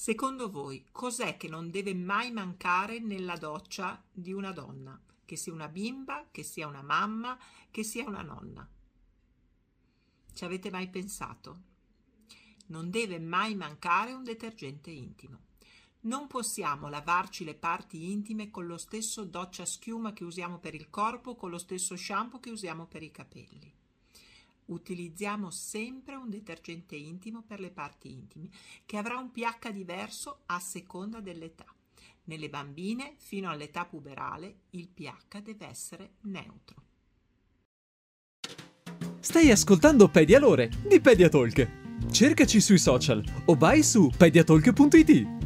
Secondo voi, cos'è che non deve mai mancare nella doccia di una donna? Che sia una bimba, che sia una mamma, che sia una nonna. Ci avete mai pensato? Non deve mai mancare un detergente intimo. Non possiamo lavarci le parti intime con lo stesso doccia schiuma che usiamo per il corpo, con lo stesso shampoo che usiamo per i capelli. Utilizziamo sempre un detergente intimo per le parti intime, che avrà un pH diverso a seconda dell'età. Nelle bambine, fino all'età puberale, il pH deve essere neutro. Stai ascoltando Pedialore di Pediatalk. Cercaci sui social o vai su pediatalk.it.